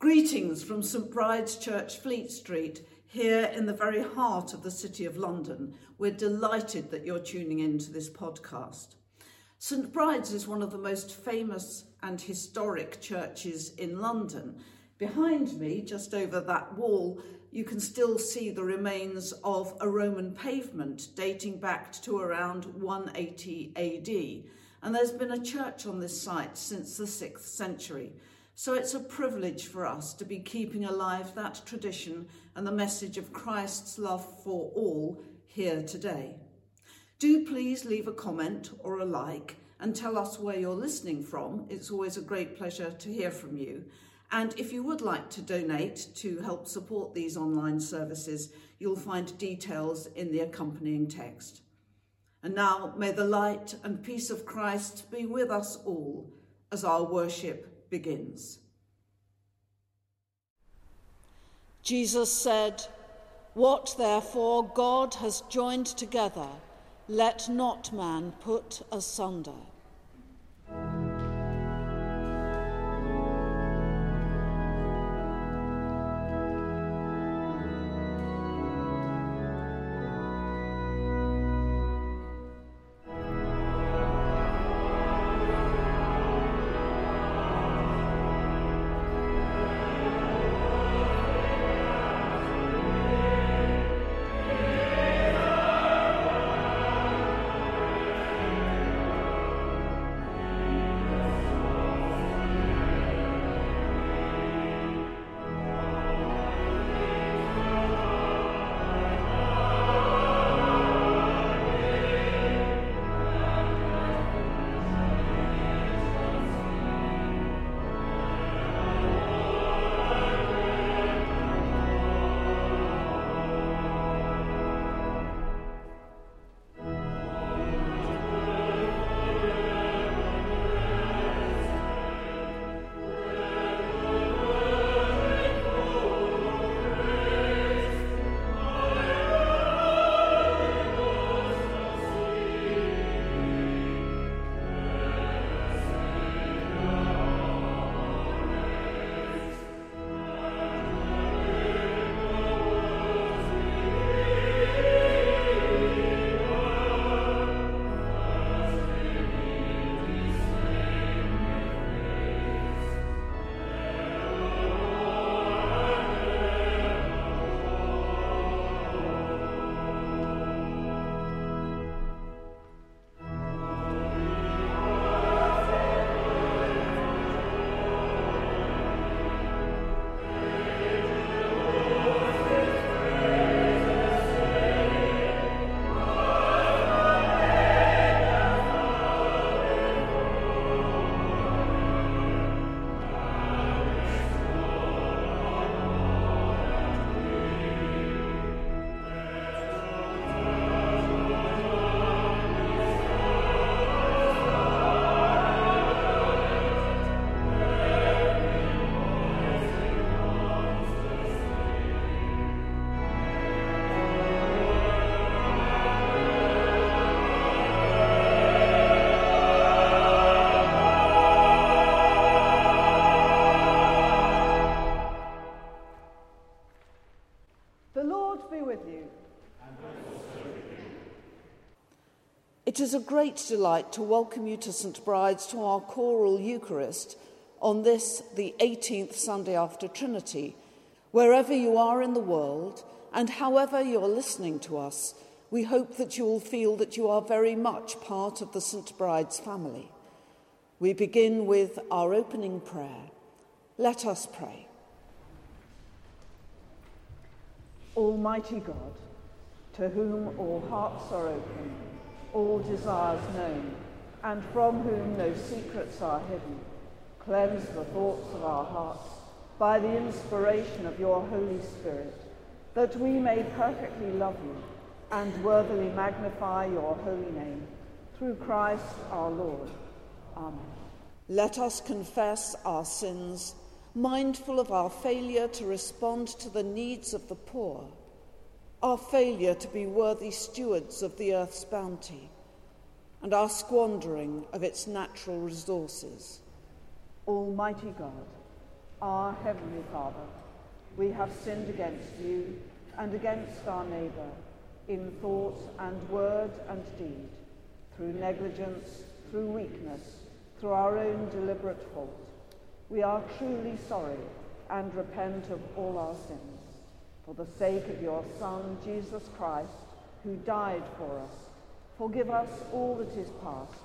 Greetings from St Bride's Church, Fleet Street, here in the very heart of the City of London. We're delighted that you're tuning in to this podcast. St Bride's is one of the most famous and historic churches in London. Behind me, just over that wall, you can still see the remains of a Roman pavement dating back to around 180 AD. And there's been a church on this site since the 6th century. So it's a privilege for us to be keeping alive that tradition and the message of Christ's love for all here today. Do please leave a comment or a like and tell us where you're listening from. It's always a great pleasure to hear from you. And if you would like to donate to help support these online services, you'll find details in the accompanying text. And now may the light and peace of Christ be with us all as our worship begins. Jesus said, What therefore God has joined together, let not man put asunder. It is a great delight to welcome you to St Bride's to our choral Eucharist on this, the 18th Sunday after Trinity. Wherever you are in the world and however you're listening to us, we hope that you will feel that you are very much part of the St Bride's family. We begin with our opening prayer. Let us pray. Almighty God, to whom all hearts are open, all desires known, and from whom no secrets are hidden. Cleanse the thoughts of our hearts by the inspiration of your Holy Spirit, that we may perfectly love you and worthily magnify your holy name. Through Christ our Lord. Amen. Let us confess our sins, mindful of our failure to respond to the needs of the poor our failure to be worthy stewards of the earth's bounty, and our squandering of its natural resources. Almighty God, Our Heavenly Father, we have sinned against you and against our neighbour in thought and word and deed, through negligence, through weakness, through our own deliberate fault. We are truly sorry and repent of all our sins. For the sake of your Son, Jesus Christ, who died for us, forgive us all that is past,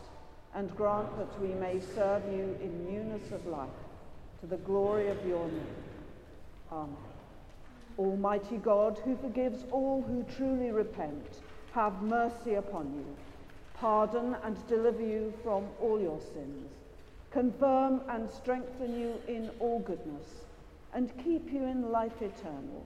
and grant that we may serve you in newness of life to the glory of your name. Amen. Almighty God, who forgives all who truly repent, have mercy upon you, pardon and deliver you from all your sins, confirm and strengthen you in all goodness, and keep you in life eternal,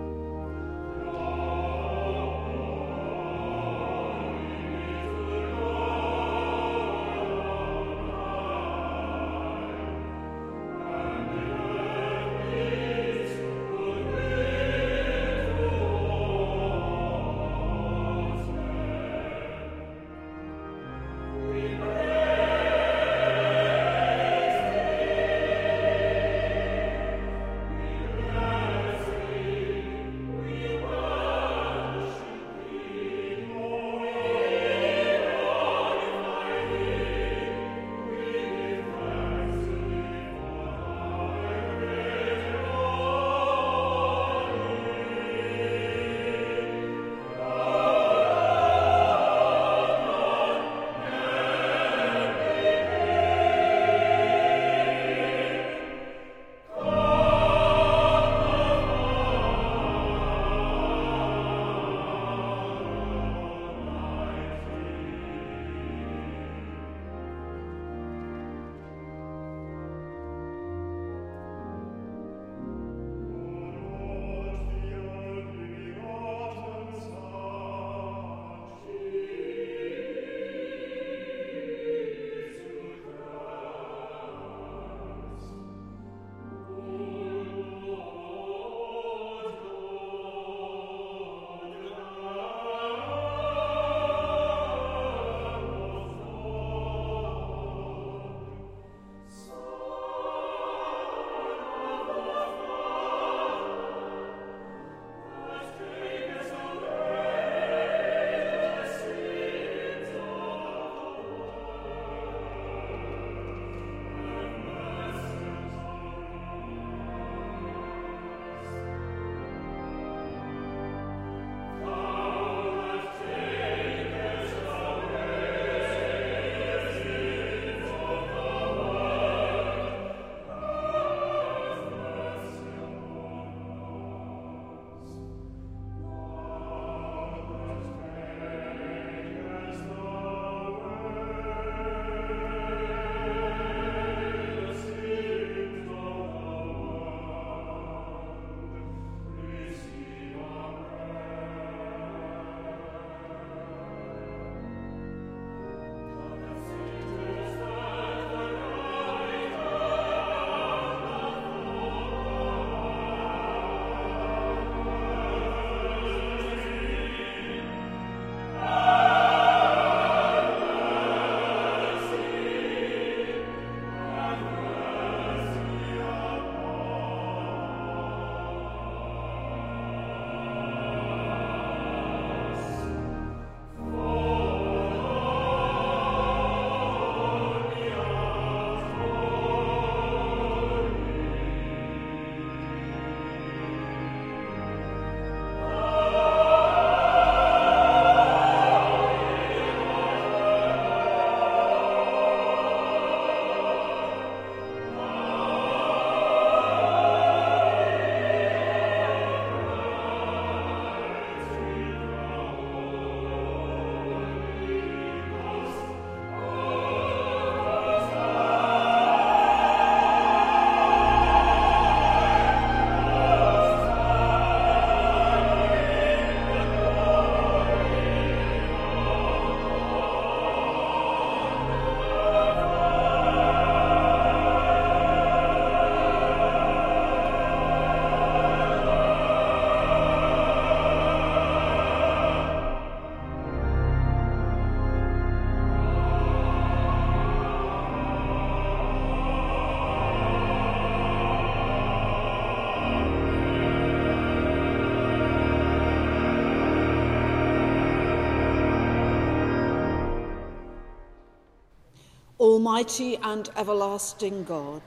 Almighty and everlasting God,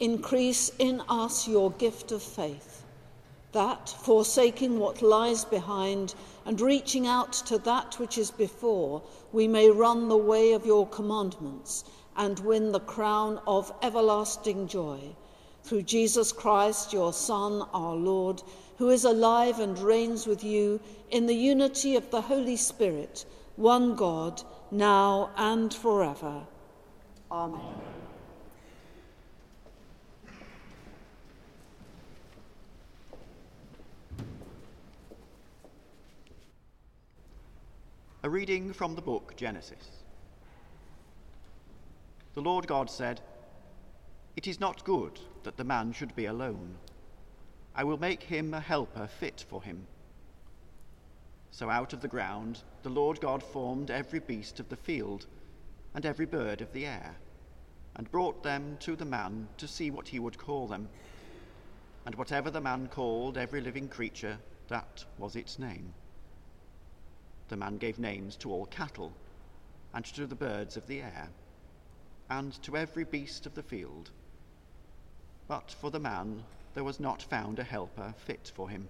increase in us your gift of faith, that, forsaking what lies behind and reaching out to that which is before, we may run the way of your commandments and win the crown of everlasting joy. Through Jesus Christ, your Son, our Lord, who is alive and reigns with you in the unity of the Holy Spirit, one God, now and forever. Amen. A reading from the book Genesis. The Lord God said, It is not good that the man should be alone. I will make him a helper fit for him. So out of the ground the Lord God formed every beast of the field and every bird of the air, and brought them to the man to see what he would call them. And whatever the man called every living creature, that was its name. The man gave names to all cattle, and to the birds of the air, and to every beast of the field. But for the man there was not found a helper fit for him.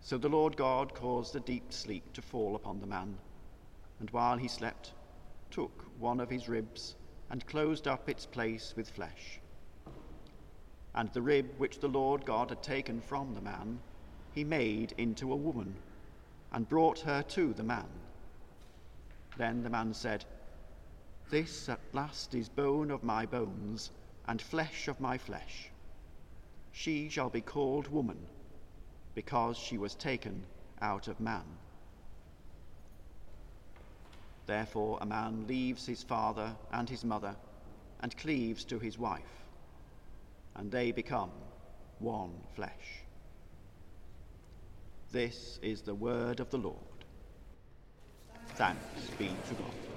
So the Lord God caused a deep sleep to fall upon the man, and while he slept, took one of his ribs and closed up its place with flesh. And the rib which the Lord God had taken from the man, he made into a woman and brought her to the man. Then the man said, This at last is bone of my bones and flesh of my flesh. She shall be called woman, because she was taken out of man. Therefore, a man leaves his father and his mother and cleaves to his wife, and they become one flesh. This is the word of the Lord. Thanks be to God.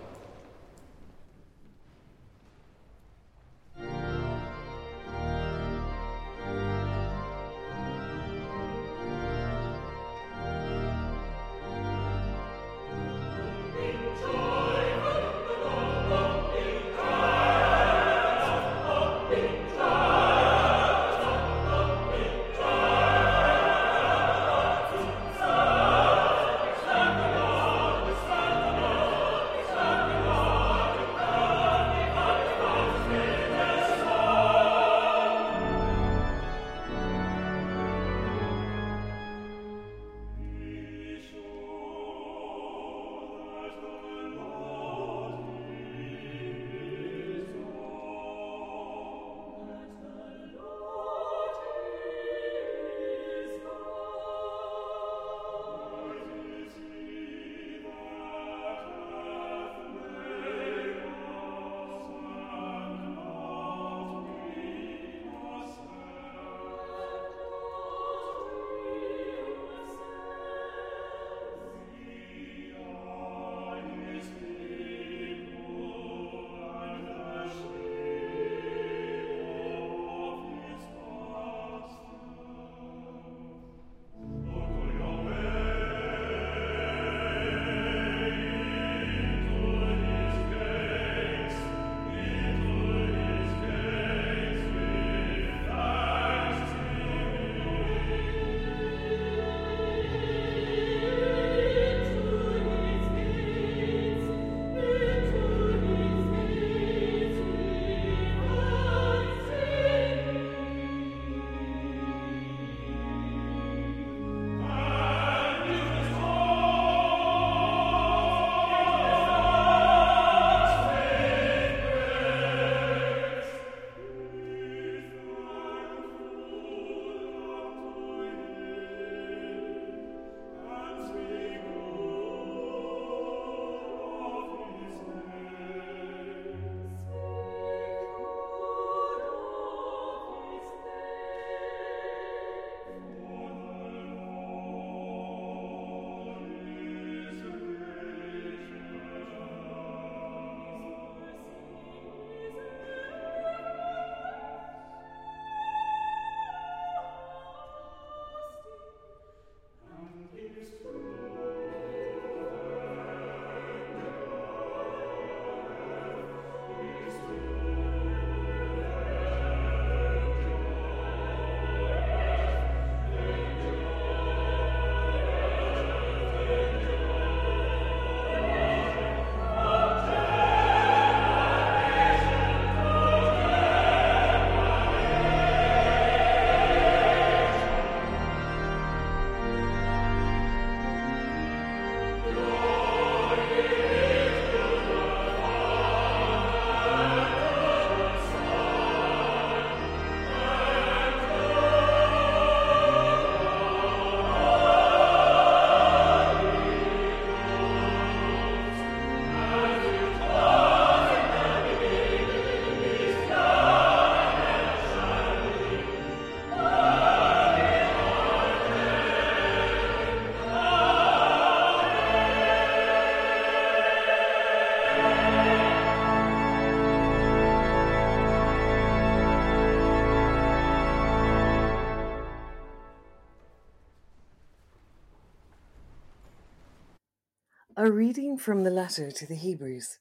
A reading from the letter to the Hebrews.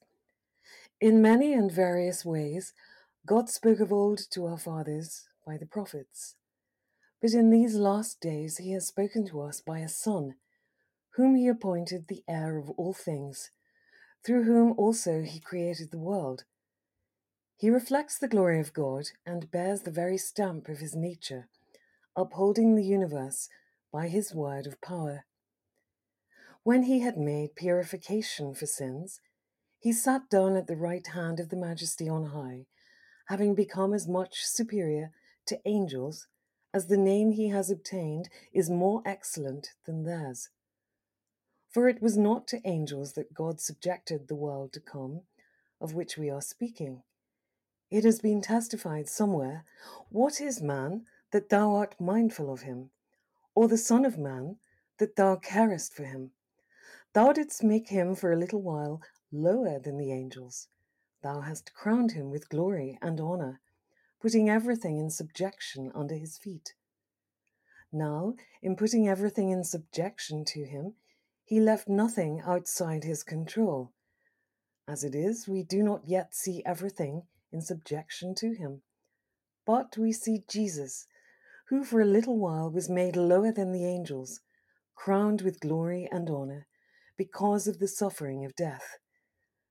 In many and various ways, God spoke of old to our fathers by the prophets. But in these last days, he has spoken to us by a Son, whom he appointed the heir of all things, through whom also he created the world. He reflects the glory of God and bears the very stamp of his nature, upholding the universe by his word of power. When he had made purification for sins, he sat down at the right hand of the Majesty on high, having become as much superior to angels as the name he has obtained is more excellent than theirs. For it was not to angels that God subjected the world to come, of which we are speaking. It has been testified somewhere What is man that thou art mindful of him? Or the Son of Man that thou carest for him? Thou didst make him for a little while lower than the angels. Thou hast crowned him with glory and honor, putting everything in subjection under his feet. Now, in putting everything in subjection to him, he left nothing outside his control. As it is, we do not yet see everything in subjection to him. But we see Jesus, who for a little while was made lower than the angels, crowned with glory and honor because of the suffering of death,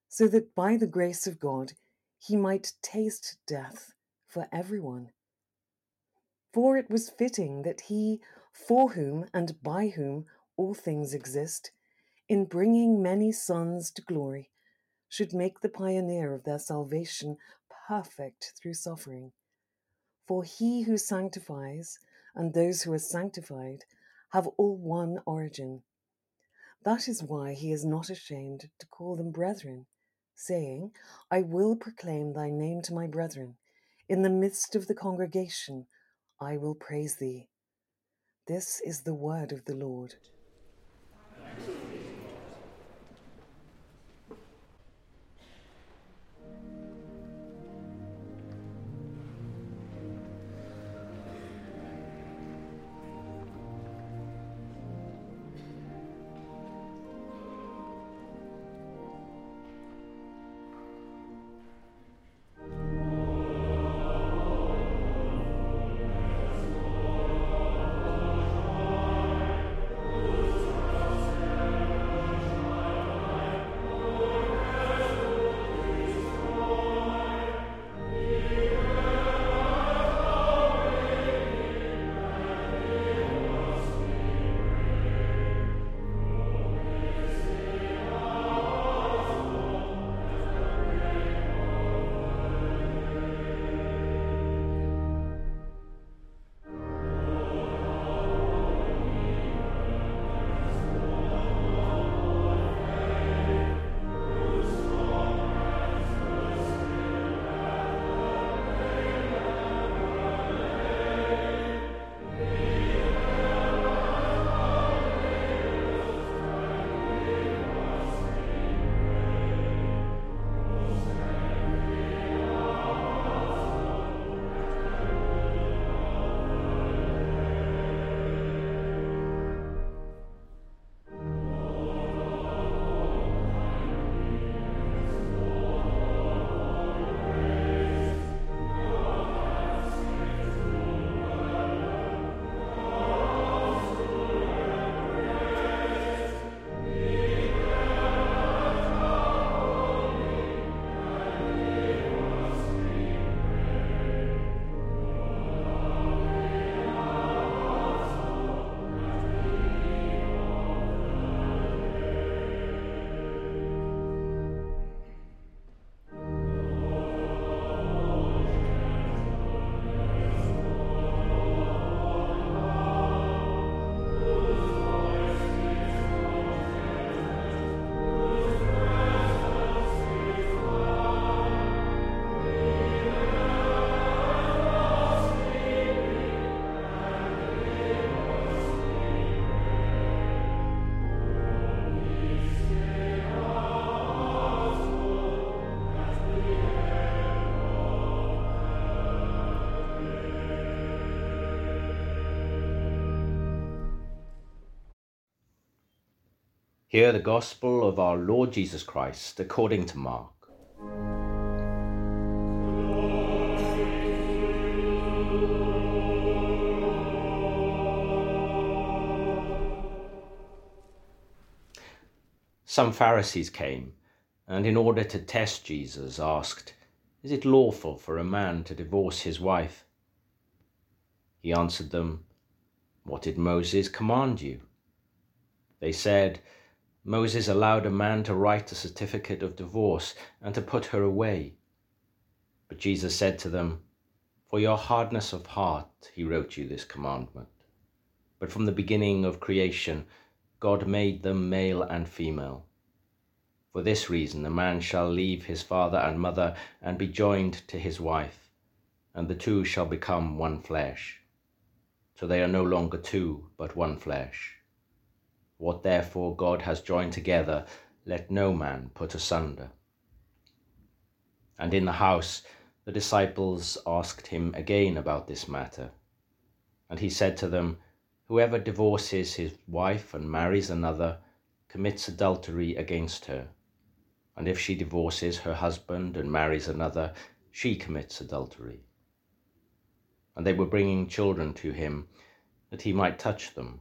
so that by the grace of God he might taste death for everyone. For it was fitting that he, for whom and by whom all things exist, in bringing many sons to glory, should make the pioneer of their salvation perfect through suffering. For he who sanctifies and those who are sanctified have all one origin. That is why he is not ashamed to call them brethren, saying, I will proclaim thy name to my brethren. In the midst of the congregation, I will praise thee. This is the word of the Lord. Hear the gospel of our Lord Jesus Christ according to Mark. Some Pharisees came, and in order to test Jesus, asked, Is it lawful for a man to divorce his wife? He answered them, What did Moses command you? They said, Moses allowed a man to write a certificate of divorce and to put her away. But Jesus said to them, For your hardness of heart he wrote you this commandment. But from the beginning of creation, God made them male and female. For this reason, a man shall leave his father and mother and be joined to his wife, and the two shall become one flesh. So they are no longer two, but one flesh. What therefore God has joined together, let no man put asunder. And in the house, the disciples asked him again about this matter. And he said to them, Whoever divorces his wife and marries another commits adultery against her. And if she divorces her husband and marries another, she commits adultery. And they were bringing children to him that he might touch them,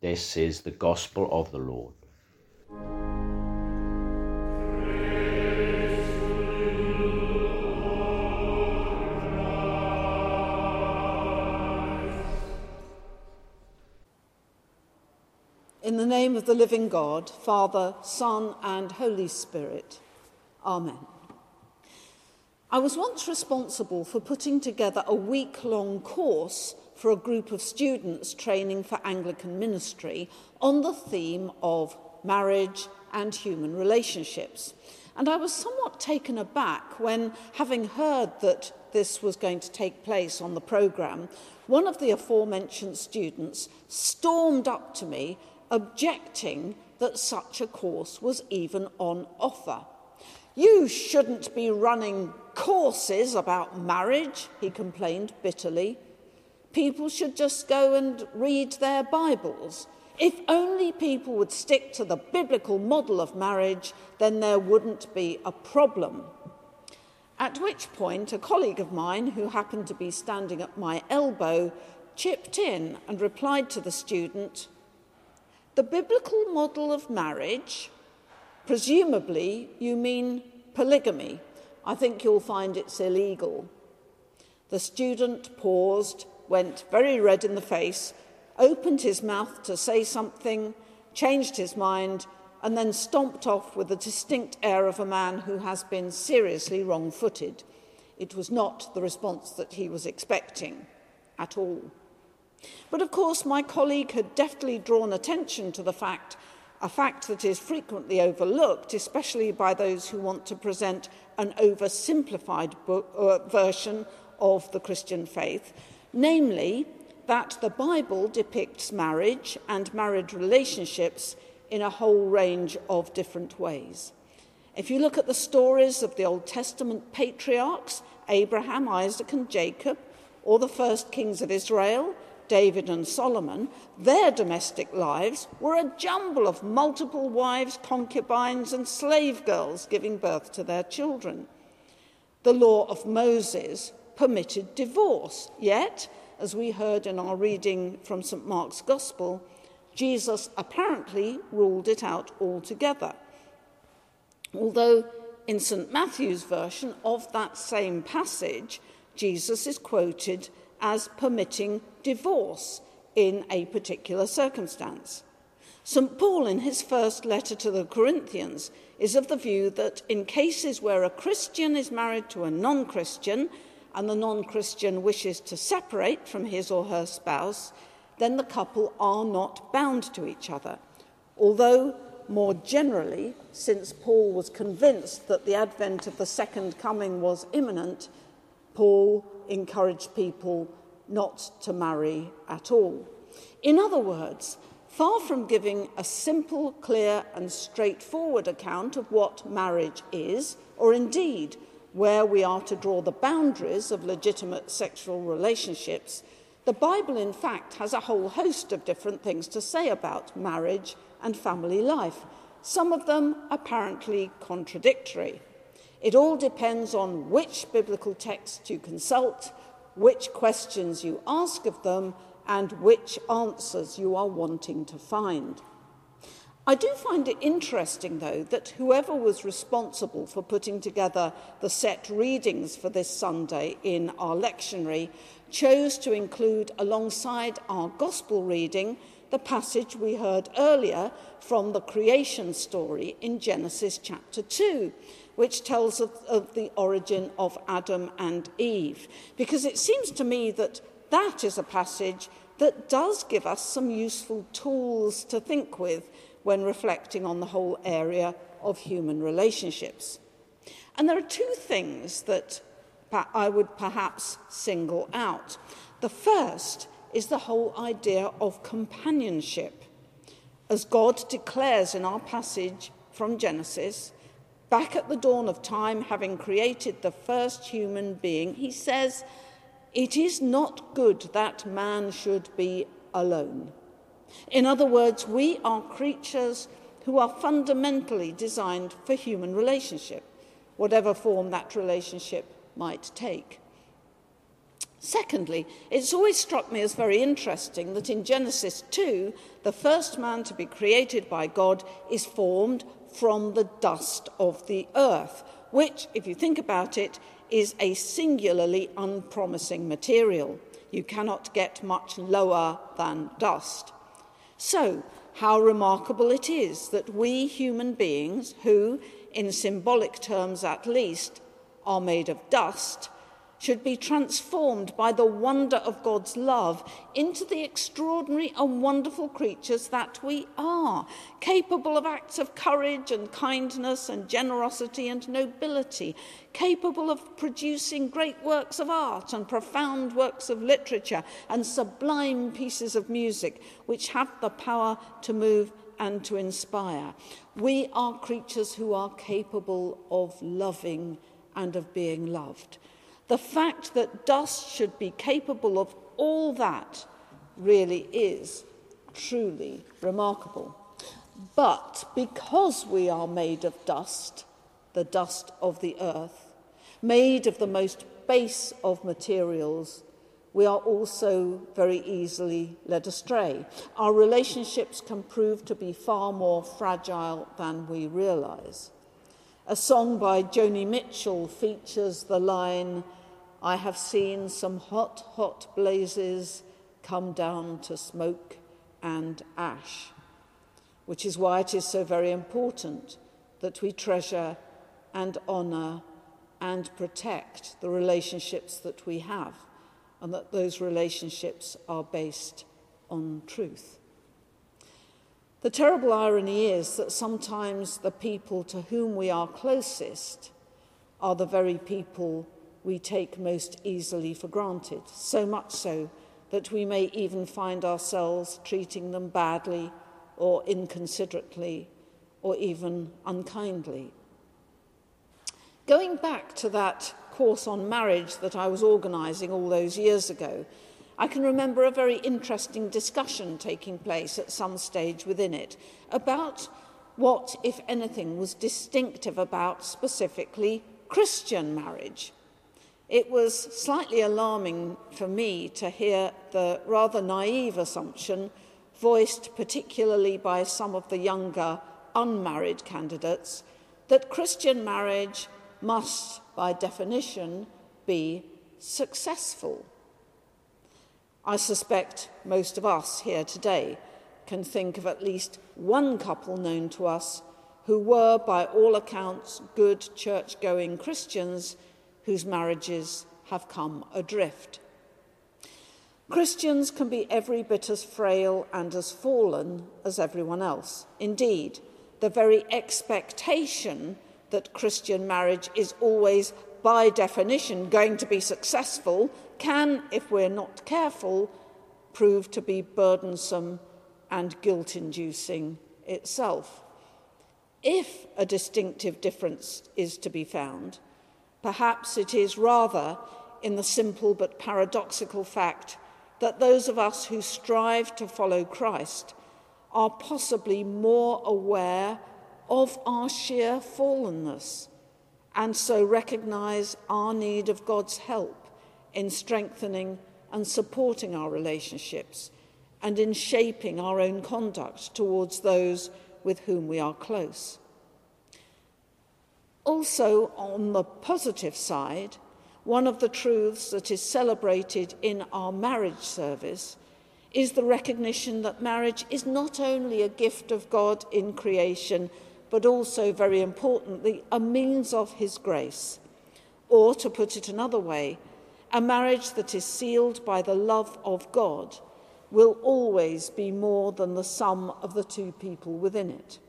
This is the gospel of the Lord. In the name of the living God, Father, Son, and Holy Spirit. Amen. I was once responsible for putting together a week long course for a group of students training for Anglican ministry on the theme of marriage and human relationships. And I was somewhat taken aback when, having heard that this was going to take place on the programme, one of the aforementioned students stormed up to me objecting that such a course was even on offer. You shouldn't be running courses about marriage, he complained bitterly. People should just go and read their Bibles. If only people would stick to the biblical model of marriage, then there wouldn't be a problem. At which point, a colleague of mine, who happened to be standing at my elbow, chipped in and replied to the student, the biblical model of marriage, presumably you mean polygamy. I think you'll find it's illegal. The student paused, went very red in the face, opened his mouth to say something, changed his mind, and then stomped off with the distinct air of a man who has been seriously wrong footed. It was not the response that he was expecting at all. But of course, my colleague had deftly drawn attention to the fact, a fact that is frequently overlooked, especially by those who want to present an oversimplified book, uh, version of the Christian faith, namely that the Bible depicts marriage and married relationships in a whole range of different ways. If you look at the stories of the Old Testament patriarchs, Abraham, Isaac, and Jacob, or the first kings of Israel, David and Solomon, their domestic lives were a jumble of multiple wives, concubines, and slave girls giving birth to their children. The law of Moses permitted divorce, yet, as we heard in our reading from St. Mark's Gospel, Jesus apparently ruled it out altogether. Although in St. Matthew's version of that same passage, Jesus is quoted as permitting divorce in a particular circumstance. St. Paul, in his first letter to the Corinthians, is of the view that in cases where a Christian is married to a non Christian and the non Christian wishes to separate from his or her spouse, then the couple are not bound to each other. Although, more generally, since Paul was convinced that the advent of the second coming was imminent, Paul encouraged people not to marry at all. In other words, far from giving a simple, clear, and straightforward account of what marriage is, or indeed where we are to draw the boundaries of legitimate sexual relationships, the Bible, in fact, has a whole host of different things to say about marriage and family life, some of them apparently contradictory. It all depends on which biblical text you consult, which questions you ask of them, and which answers you are wanting to find. I do find it interesting, though, that whoever was responsible for putting together the set readings for this Sunday in our lectionary chose to include alongside our gospel reading the passage we heard earlier from the creation story in Genesis chapter 2, which tells of, of, the origin of Adam and Eve. Because it seems to me that that is a passage that does give us some useful tools to think with when reflecting on the whole area of human relationships. And there are two things that I would perhaps single out. The first is the whole idea of companionship. As God declares in our passage from Genesis, back at the dawn of time, having created the first human being, he says, It is not good that man should be alone. In other words, we are creatures who are fundamentally designed for human relationship, whatever form that relationship might take. Secondly, it's always struck me as very interesting that in Genesis 2, the first man to be created by God is formed from the dust of the earth, which, if you think about it, is a singularly unpromising material. You cannot get much lower than dust. So, how remarkable it is that we human beings, who, in symbolic terms at least, are made of dust, should be transformed by the wonder of God's love into the extraordinary and wonderful creatures that we are, capable of acts of courage and kindness and generosity and nobility, capable of producing great works of art and profound works of literature and sublime pieces of music, which have the power to move and to inspire. We are creatures who are capable of loving and of being loved. The fact that dust should be capable of all that really is truly remarkable. But because we are made of dust, the dust of the earth, made of the most base of materials, we are also very easily led astray. Our relationships can prove to be far more fragile than we realize. A song by Joni Mitchell features the line, I have seen some hot, hot blazes come down to smoke and ash, which is why it is so very important that we treasure and honour and protect the relationships that we have, and that those relationships are based on truth. The terrible irony is that sometimes the people to whom we are closest are the very people we take most easily for granted, so much so that we may even find ourselves treating them badly or inconsiderately or even unkindly. Going back to that course on marriage that I was organising all those years ago, I can remember a very interesting discussion taking place at some stage within it about what, if anything, was distinctive about specifically Christian marriage. It was slightly alarming for me to hear the rather naive assumption voiced particularly by some of the younger unmarried candidates that Christian marriage must, by definition, be successful. I suspect most of us here today can think of at least one couple known to us who were, by all accounts, good church going Christians whose marriages have come adrift. Christians can be every bit as frail and as fallen as everyone else. Indeed, the very expectation that Christian marriage is always, by definition, going to be successful can, if we're not careful, prove to be burdensome and guilt inducing itself. If a distinctive difference is to be found, perhaps it is rather in the simple but paradoxical fact that those of us who strive to follow Christ are possibly more aware of our sheer fallenness and so recognize our need of God's help in strengthening and supporting our relationships and in shaping our own conduct towards those with whom we are close. Also, on the positive side, one of the truths that is celebrated in our marriage service is the recognition that marriage is not only a gift of God in creation, but also, very importantly, a means of His grace. Or, to put it another way, a marriage that is sealed by the love of God will always be more than the sum of the two people within it.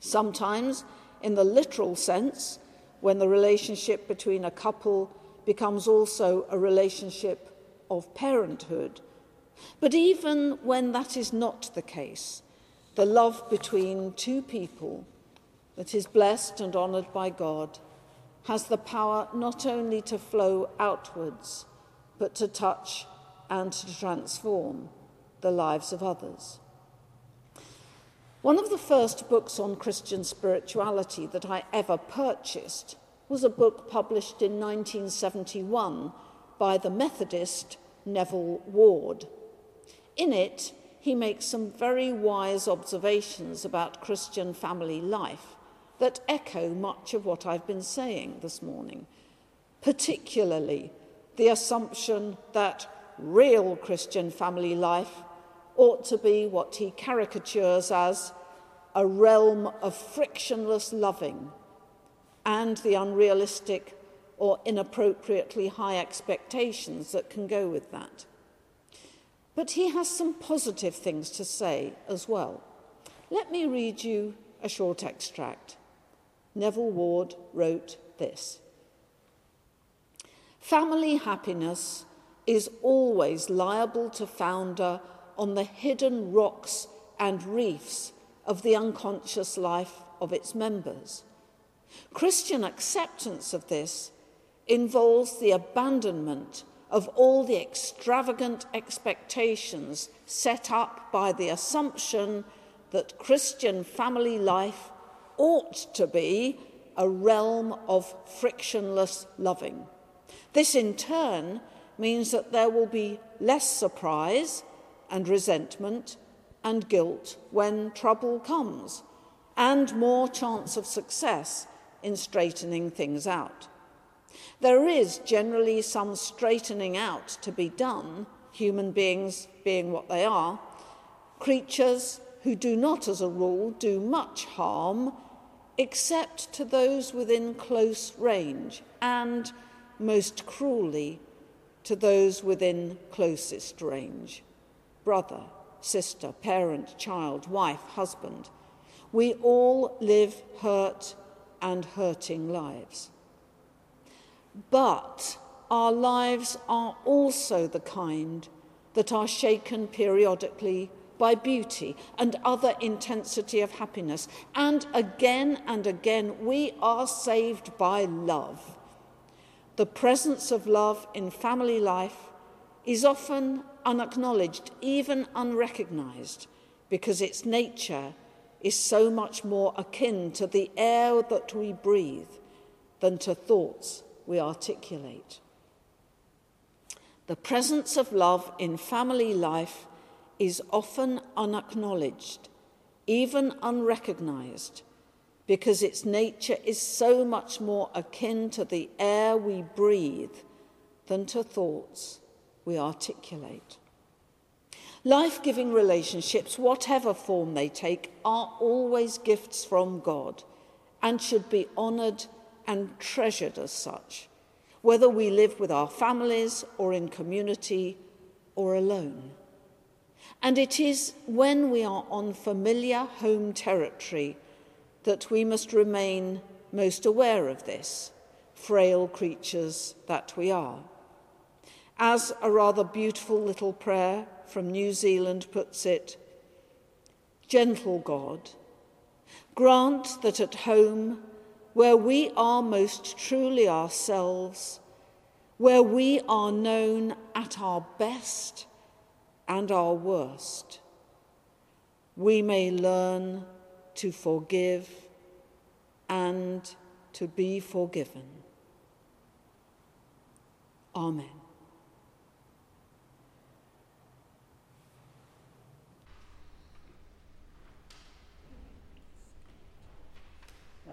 Sometimes, in the literal sense, when the relationship between a couple becomes also a relationship of parenthood. But even when that is not the case, the love between two people that is blessed and honoured by God has the power not only to flow outwards, but to touch and to transform the lives of others. One of the first books on Christian spirituality that I ever purchased was a book published in 1971 by the Methodist Neville Ward. In it, he makes some very wise observations about Christian family life that echo much of what I've been saying this morning, particularly the assumption that real Christian family life ought to be what he caricatures as a realm of frictionless loving and the unrealistic or inappropriately high expectations that can go with that. But he has some positive things to say as well. Let me read you a short extract. Neville Ward wrote this Family happiness is always liable to founder on the hidden rocks and reefs of the unconscious life of its members. Christian acceptance of this involves the abandonment of all the extravagant expectations set up by the assumption that Christian family life ought to be a realm of frictionless loving. This, in turn, means that there will be less surprise and resentment and guilt when trouble comes, and more chance of success in straightening things out. There is generally some straightening out to be done, human beings being what they are, creatures who do not, as a rule, do much harm except to those within close range and, most cruelly, to those within closest range brother, sister, parent, child, wife, husband. We all live hurt and hurting lives. But our lives are also the kind that are shaken periodically by beauty and other intensity of happiness. And again and again, we are saved by love. The presence of love in family life is often unacknowledged, even unrecognized, because its nature is so much more akin to the air that we breathe than to thoughts we articulate. The presence of love in family life is often unacknowledged, even unrecognized, because its nature is so much more akin to the air we breathe than to thoughts we articulate. Life giving relationships, whatever form they take, are always gifts from God and should be honoured and treasured as such, whether we live with our families or in community or alone. And it is when we are on familiar home territory that we must remain most aware of this, frail creatures that we are. As a rather beautiful little prayer from New Zealand puts it, Gentle God, grant that at home, where we are most truly ourselves, where we are known at our best and our worst, we may learn to forgive and to be forgiven. Amen.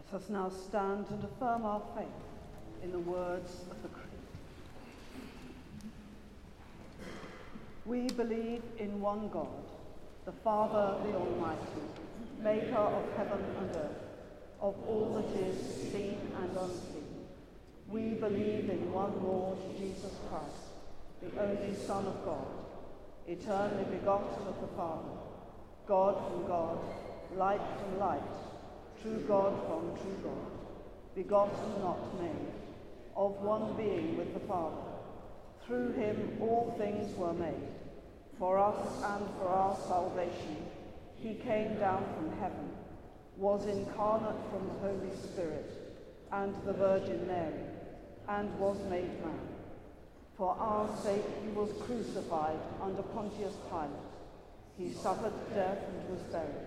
Let us now stand and affirm our faith in the words of the Creed. We believe in one God, the Father, the Almighty, maker of heaven and earth, of all that is seen and unseen. We believe in one Lord, Jesus Christ, the only Son of God, eternally begotten of the Father, God from God, light from light, true God from true God, begotten, not made, of one being with the Father. Through him all things were made. For us and for our salvation, he came down from heaven, was incarnate from the Holy Spirit and the Virgin Mary, and was made man. For our sake he was crucified under Pontius Pilate. He suffered death and was buried.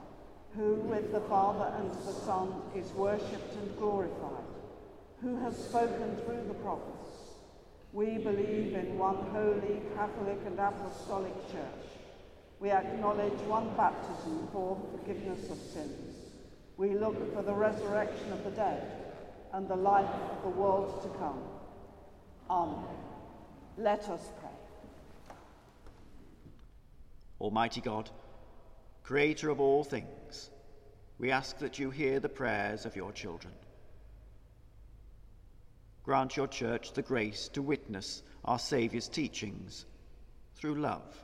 who with the Father and the Son is worshipped and glorified, who has spoken through the prophets. We believe in one holy, Catholic and Apostolic Church. We acknowledge one baptism for the forgiveness of sins. We look for the resurrection of the dead and the life of the world to come. Amen. Let us pray. Almighty God, Creator of all things, we ask that you hear the prayers of your children. Grant your church the grace to witness our Saviour's teachings through love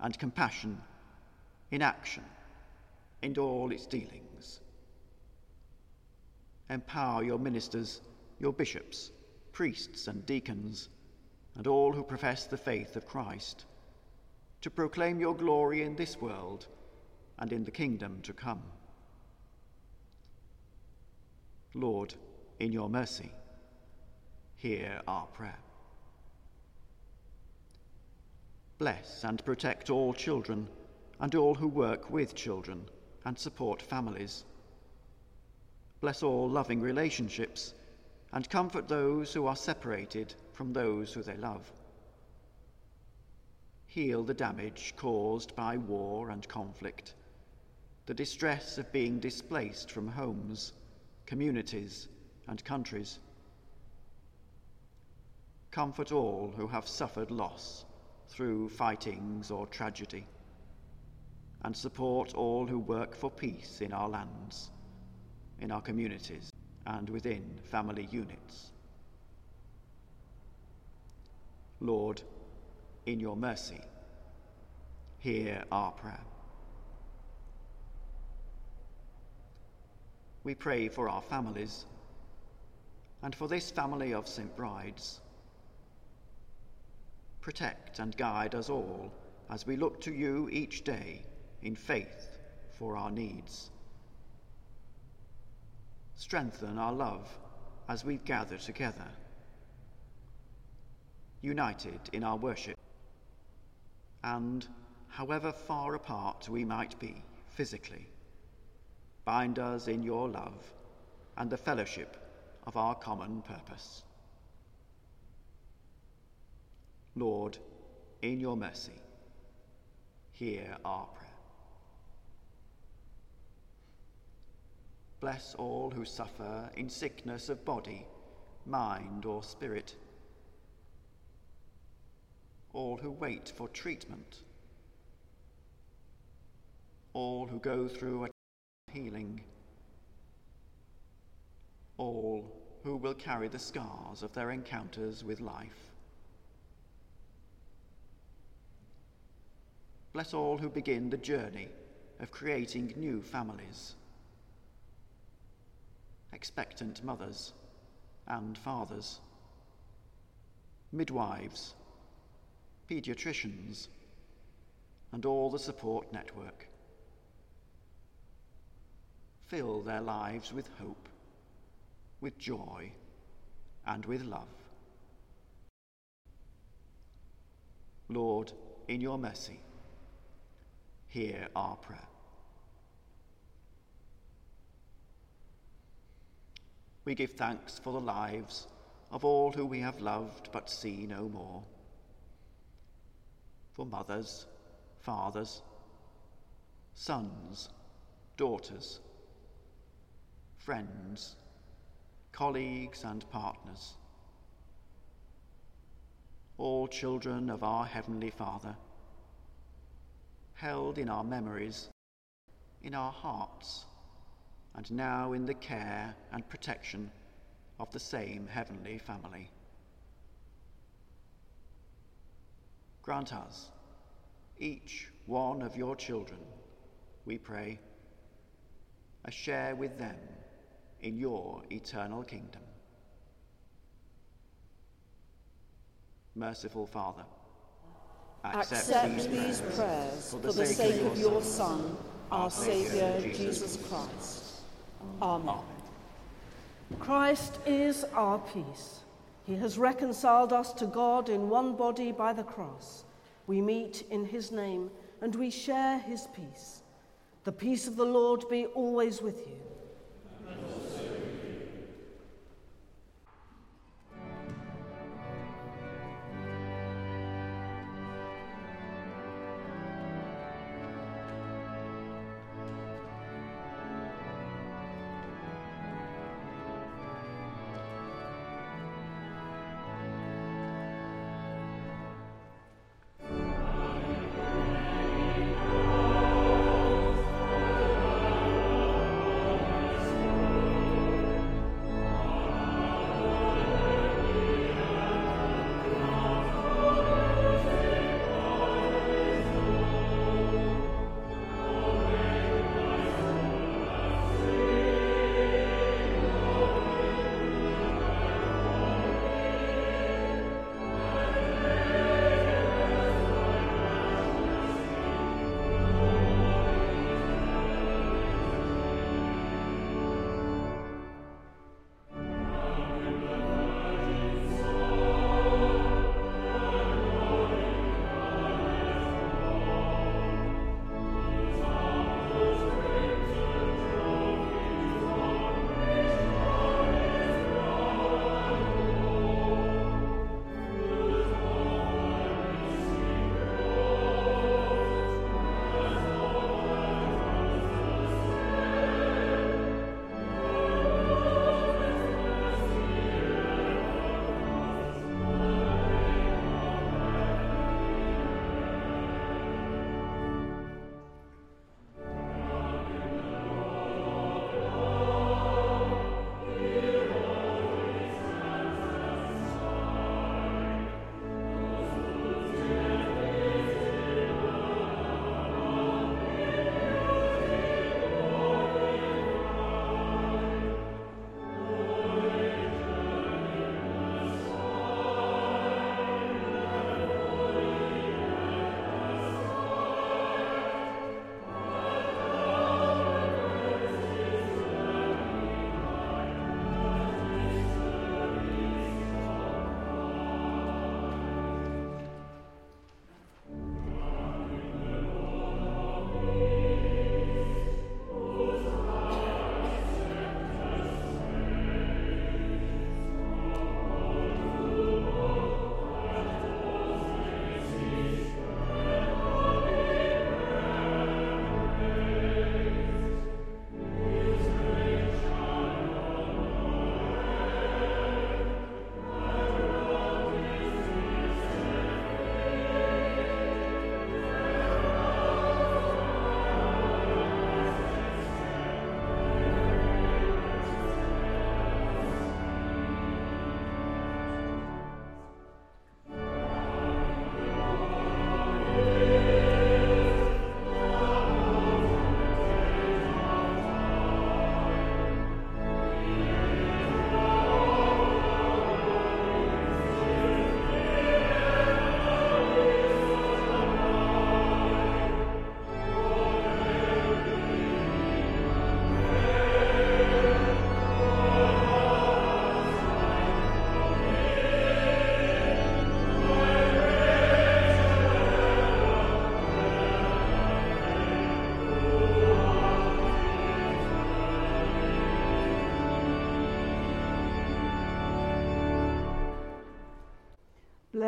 and compassion in action in all its dealings. Empower your ministers, your bishops, priests, and deacons, and all who profess the faith of Christ to proclaim your glory in this world and in the kingdom to come. Lord, in your mercy, hear our prayer. Bless and protect all children and all who work with children and support families. Bless all loving relationships and comfort those who are separated from those who they love. Heal the damage caused by war and conflict the distress of being displaced from homes, communities, and countries. Comfort all who have suffered loss through fightings or tragedy, and support all who work for peace in our lands, in our communities, and within family units. Lord, in your mercy, hear our prayer. We pray for our families and for this family of St. Bride's. Protect and guide us all as we look to you each day in faith for our needs. Strengthen our love as we gather together, united in our worship, and however far apart we might be physically bind us in your love and the fellowship of our common purpose. Lord, in your mercy, hear our prayer. Bless all who suffer in sickness of body, mind, or spirit. All who wait for treatment. All who go through a healing. All who will carry the scars of their encounters with life. Bless all who begin the journey of creating new families expectant mothers and fathers, midwives, paediatricians, and all the support network. Fill their lives with hope, with joy, and with love. Lord, in your mercy, hear our prayer. We give thanks for the lives of all who we have loved but see no more. For mothers, fathers, sons, daughters, friends, colleagues, and partners. All children of our Heavenly Father, held in our memories, in our hearts and now in the care and protection of the same heavenly family. Grant us, each one of your children, we pray, a share with them in your eternal kingdom. Merciful Father, accept, accept these, these prayers for the, for the sake, sake of your Son, our Saviour, Jesus Christ Amen. Christ is our peace. He has reconciled us to God in one body by the cross. We meet in his name and we share his peace. The peace of the Lord be always with you.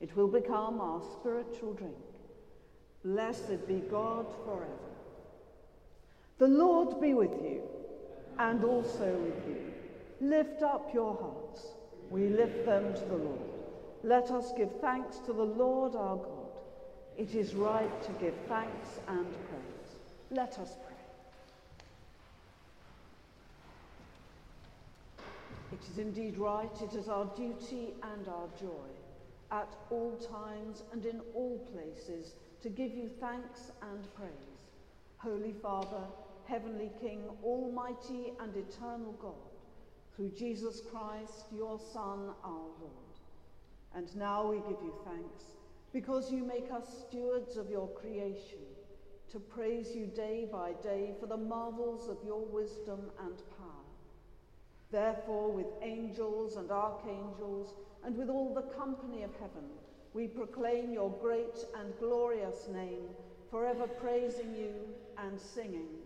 It will become our spiritual drink. Blessed be God forever. The Lord be with you, and also with you. Lift up your hearts. We lift them to the Lord. Let us give thanks to the Lord our God. It is right to give thanks and praise. Let us pray. It is indeed right, it is our duty and our joy at all times and in all places to give you thanks and praise. Holy Father, Heavenly King, Almighty and Eternal God, through Jesus Christ, your Son, our Lord. And now we give you thanks because you make us stewards of your creation, to praise you day by day for the marvels of your wisdom and power. Therefore, with angels and archangels, and with all the company of heaven, we proclaim your great and glorious name, forever praising you and singing.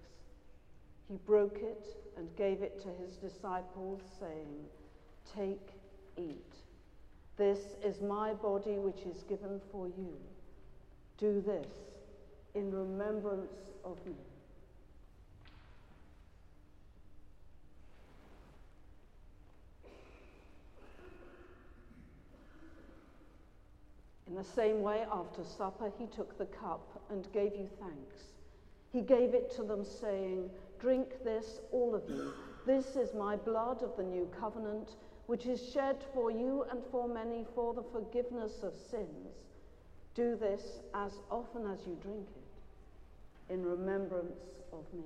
He broke it and gave it to his disciples, saying, Take, eat. This is my body which is given for you. Do this in remembrance of me. In the same way, after supper, he took the cup and gave you thanks. He gave it to them, saying, Drink this, all of you. This is my blood of the new covenant, which is shed for you and for many for the forgiveness of sins. Do this as often as you drink it, in remembrance of me.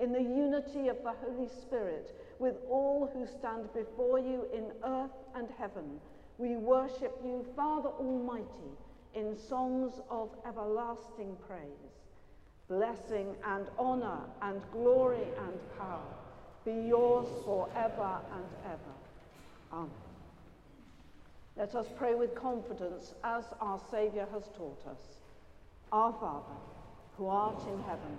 in the unity of the Holy Spirit, with all who stand before you in earth and heaven, we worship you, Father Almighty, in songs of everlasting praise. Blessing and honor and glory and power be yours forever and ever. Amen. Let us pray with confidence as our Saviour has taught us. Our Father, who art in heaven,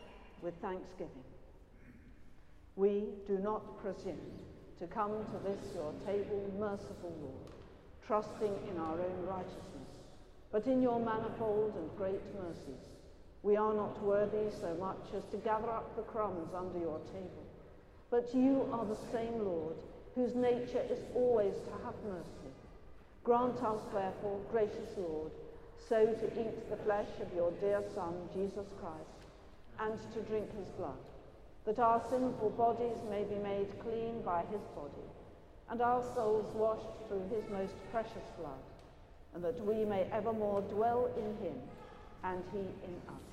with thanksgiving. We do not presume to come to this your table, merciful Lord, trusting in our own righteousness but in your manifold and great mercies, we are not worthy so much as to gather up the crumbs under your table. But you are the same Lord, whose nature is always to have mercy. Grant us, therefore, gracious Lord, so to eat the flesh of your dear Son, Jesus Christ, and to drink his blood, that our sinful bodies may be made clean by his body, and our souls washed through his most precious blood, and that we may evermore dwell in him, and he in us.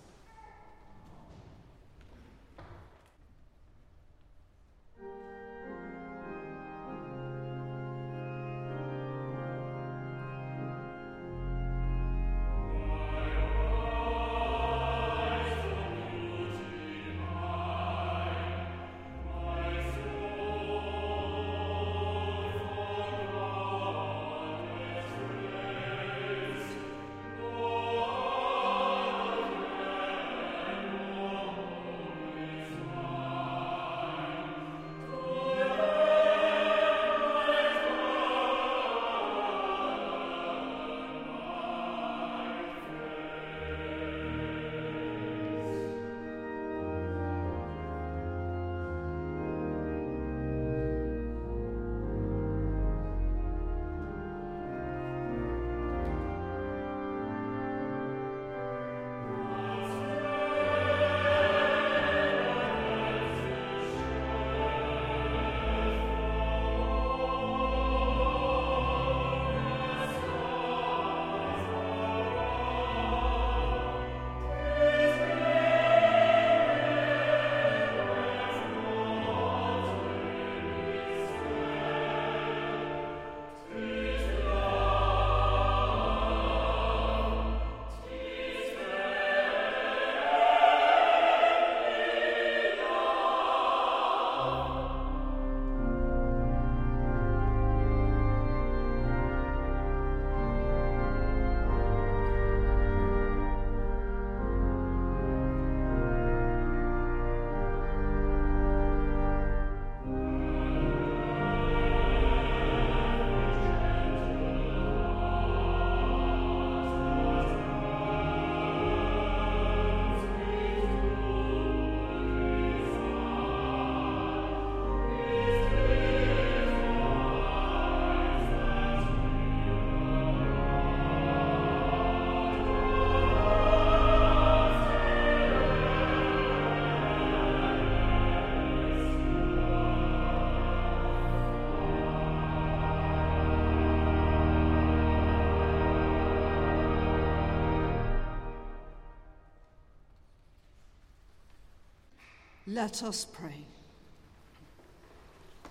Let us pray.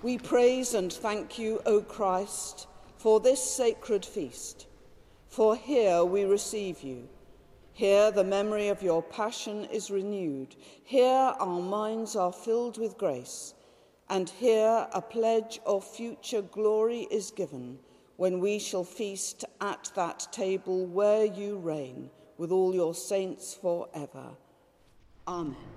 We praise and thank you, O Christ, for this sacred feast. For here we receive you. Here the memory of your passion is renewed. Here our minds are filled with grace. And here a pledge of future glory is given when we shall feast at that table where you reign with all your saints forever. Amen.